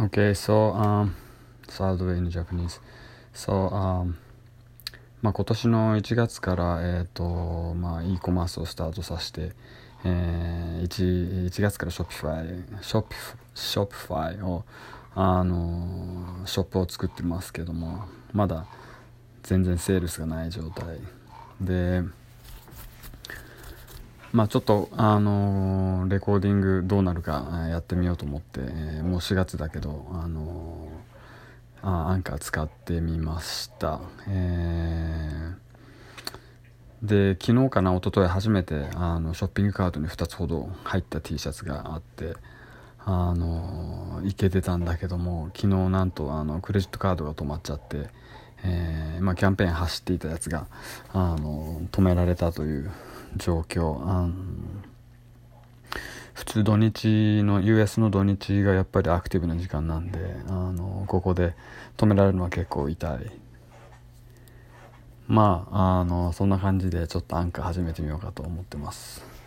Okay, so um, so I'll do it in Japanese. So um, まあ今年の1月からえっ、とまあ e コマースをスタートさせて、えー、1, 1月から Shopify Shopify をあのショップを作ってますけどもまだ全然セールスがない状態でまあちょっとあのレコーディングどうなるかやってみようと思って、えー、もう4月だけどあのあアンカー使ってみました、え、で昨日かな一昨日初めてあのショッピングカートに2つほど入った T シャツがあってあのいけてたんだけども昨日なんとあのクレジットカードが止まっちゃって、えまあ、キャンペーン走っていたやつがあの止められたという状況。あ普通土日の US の土日がやっぱりアクティブな時間なんであのここで止められるのは結構痛い。まああのそんな感じでちょっとアンカー始めてみようかと思ってます。